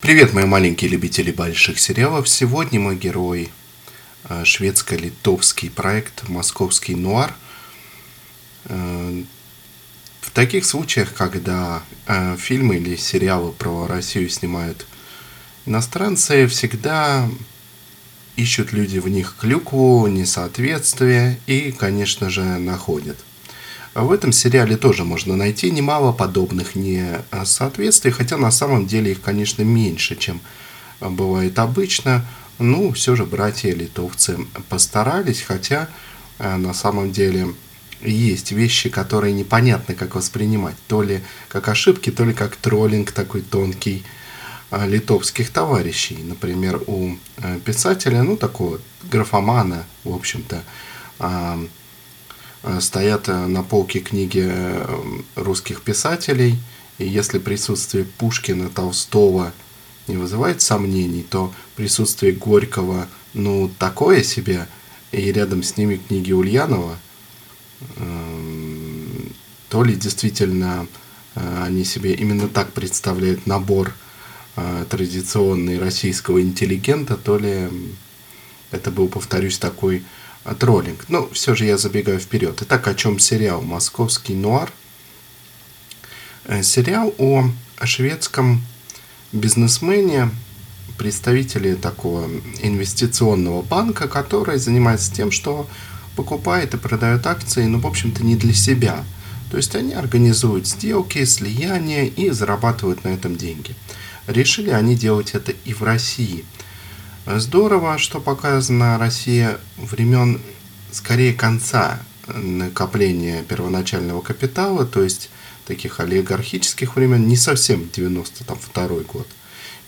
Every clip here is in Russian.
Привет, мои маленькие любители больших сериалов. Сегодня мой герой э, шведско-литовский проект «Московский нуар». Э, в таких случаях, когда э, фильмы или сериалы про Россию снимают иностранцы, всегда ищут люди в них клюкву, несоответствие и, конечно же, находят. А в этом сериале тоже можно найти немало подобных несоответствий, хотя на самом деле их, конечно, меньше, чем бывает обычно. Ну, все же братья-литовцы постарались, хотя э, на самом деле есть вещи, которые непонятно как воспринимать. То ли как ошибки, то ли как троллинг такой тонкий э, литовских товарищей. Например, у э, писателя, ну, такого графомана, в общем-то, стоят э, на полке книги э, русских писателей, и если присутствие Пушкина, Толстого не вызывает сомнений, то присутствие Горького, ну, такое себе, и рядом с ними книги Ульянова, эм, то ли действительно они себе именно так представляют набор традиционный российского интеллигента, то ли это был, повторюсь, такой троллинг. Но все же я забегаю вперед. Итак, о чем сериал «Московский нуар»? Э, сериал о шведском бизнесмене, представителе такого инвестиционного банка, который занимается тем, что покупает и продает акции, ну, в общем-то, не для себя. То есть они организуют сделки, слияния и зарабатывают на этом деньги. Решили они делать это и в России – Здорово, что показана Россия времен скорее конца накопления первоначального капитала, то есть таких олигархических времен, не совсем 92 год.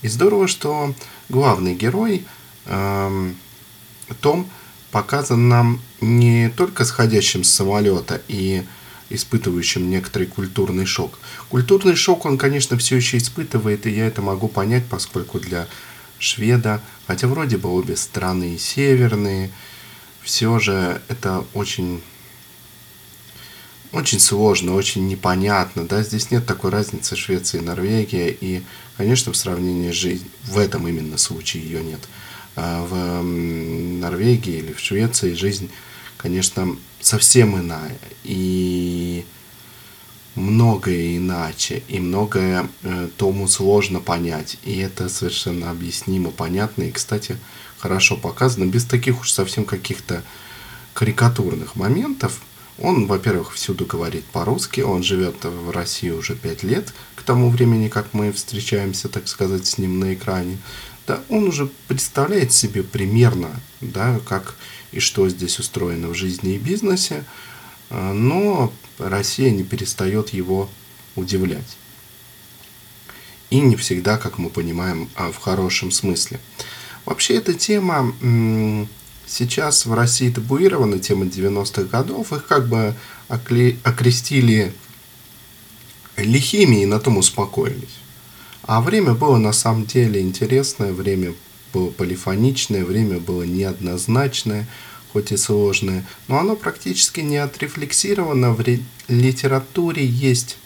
И здорово, что главный герой э, Том показан нам не только сходящим с самолета и испытывающим некоторый культурный шок. Культурный шок он, конечно, все еще испытывает, и я это могу понять, поскольку для шведа, хотя вроде бы обе страны северные, все же это очень очень сложно, очень непонятно, да, здесь нет такой разницы Швеции и Норвегия, и, конечно, в сравнении с жизнью, в этом именно случае ее нет. А в Норвегии или в Швеции жизнь, конечно, совсем иная, и многое иначе, и многое э, Тому сложно понять, и это совершенно объяснимо, понятно, и, кстати, хорошо показано, без таких уж совсем каких-то карикатурных моментов. Он, во-первых, всюду говорит по-русски, он живет в России уже пять лет, к тому времени, как мы встречаемся, так сказать, с ним на экране. Да, он уже представляет себе примерно, да, как и что здесь устроено в жизни и бизнесе, но Россия не перестает его удивлять. И не всегда, как мы понимаем, а в хорошем смысле. Вообще эта тема сейчас в России табуирована, тема 90-х годов. Их как бы окрестили лихими и на том успокоились. А время было на самом деле интересное, время было полифоничное, время было неоднозначное – хоть и сложное, но оно практически не отрефлексировано в литературе. Есть,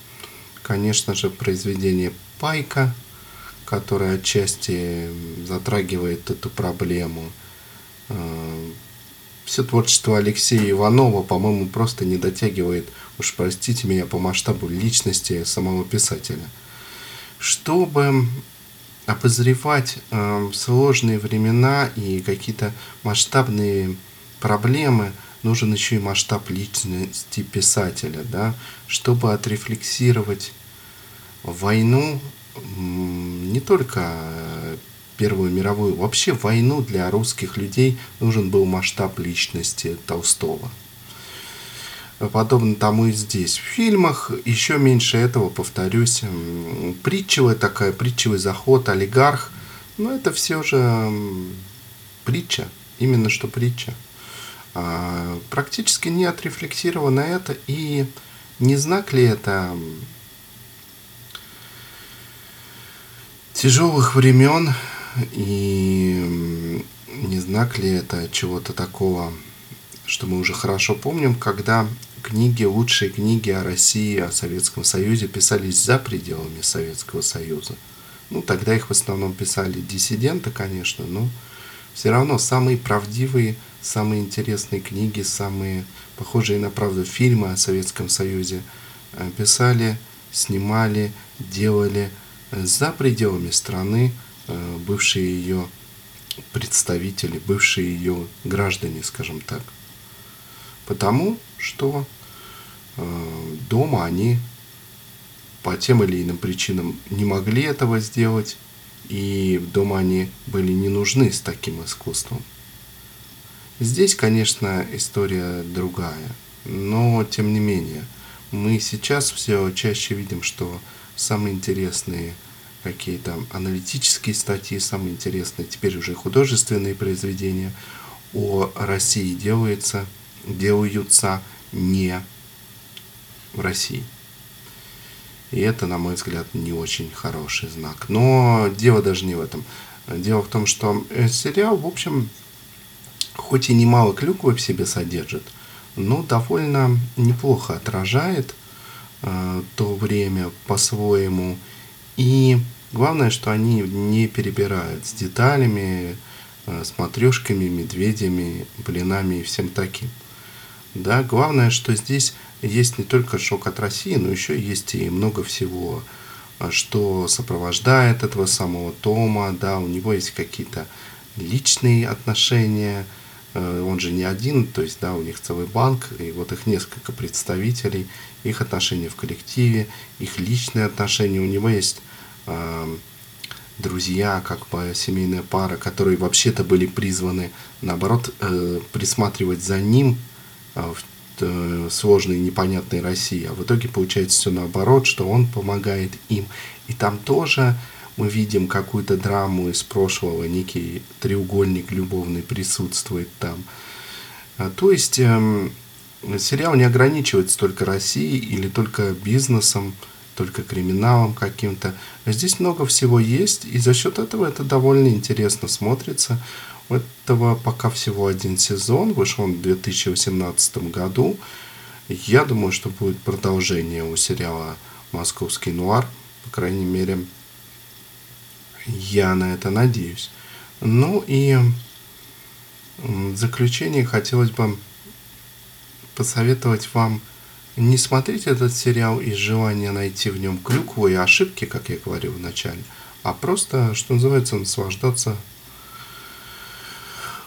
конечно же, произведение Пайка, которое отчасти затрагивает эту проблему. Э, Все творчество Алексея Иванова, по-моему, просто не дотягивает, уж простите меня, по масштабу личности самого писателя. Чтобы обозревать э, сложные времена и какие-то масштабные проблемы, нужен еще и масштаб личности писателя, да, чтобы отрефлексировать войну, не только Первую мировую, вообще войну для русских людей нужен был масштаб личности Толстого. Подобно тому и здесь. В фильмах еще меньше этого, повторюсь, притчевая такая, притчевый заход, олигарх, но это все же притча, именно что притча. А, практически не отрефлексировано это, и не знак ли это тяжелых времен, и не знак ли это чего-то такого, что мы уже хорошо помним, когда книги, лучшие книги о России, о Советском Союзе писались за пределами Советского Союза. Ну, тогда их в основном писали диссиденты, конечно, но все равно самые правдивые, самые интересные книги, самые похожие на правду фильмы о Советском Союзе э, писали, снимали, делали за пределами страны э, бывшие ее представители, бывшие ее граждане, скажем так. Потому что э, дома они по тем или иным причинам не могли этого сделать, и дома они были не нужны с таким искусством. Здесь, конечно, история другая, но тем не менее, мы сейчас все чаще видим, что самые интересные какие-то аналитические статьи, самые интересные теперь уже художественные произведения о России делаются, делаются не в России. И это, на мой взгляд, не очень хороший знак. Но дело даже не в этом. Дело в том, что э, сериал, в общем, хоть и немало клюквы в себе содержит, но довольно неплохо отражает э, то время по-своему. И главное, что они не перебирают с деталями, э, с матрешками, медведями, блинами и всем таким. Да, главное, что здесь есть не только шок от России, но еще есть и много всего, а, что сопровождает этого самого Тома, да, у него есть какие-то личные отношения, э, он же не один, то есть, да, у них целый банк, и вот их несколько представителей, их отношения в коллективе, их личные отношения, у него есть э, друзья, как бы семейная пара, которые вообще-то были призваны, наоборот, э, присматривать за ним в Э, сложной, непонятной России. А в итоге получается все наоборот, что он помогает им. И там тоже мы видим какую-то драму из прошлого, некий треугольник любовный присутствует там. А, то есть эм, сериал не ограничивается только Россией или только бизнесом, только криминалом каким-то. Здесь много всего есть, и за счет этого это довольно интересно смотрится. У этого пока всего один сезон, вышел он в 2018 году. Я думаю, что будет продолжение у сериала «Московский нуар». По крайней мере, я на это надеюсь. Ну и в заключение хотелось бы посоветовать вам не смотреть этот сериал из желания найти в нем клюкву и ошибки, как я говорил в начале, а просто, что называется, наслаждаться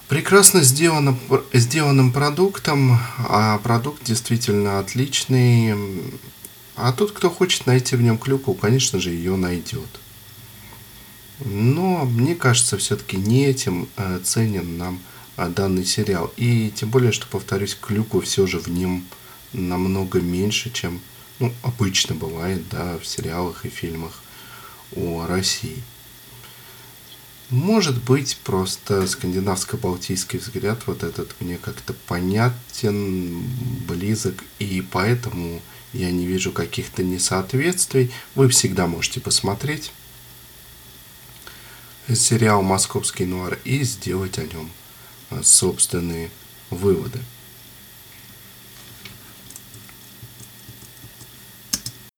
прекрасно сделано, сделанным продуктом, а продукт действительно отличный. А тот, кто хочет найти в нем клюкву, конечно же, ее найдет. Но мне кажется, все-таки не этим э, ценен нам э, данный сериал. И тем более, что, повторюсь, клюквы все же в нем намного меньше, чем ну, обычно бывает да, в сериалах и фильмах о России. Может быть, просто скандинавско-балтийский взгляд вот этот мне как-то понятен, близок, и поэтому я не вижу каких-то несоответствий. Вы всегда можете посмотреть сериал «Московский нуар» и сделать о нем собственные выводы.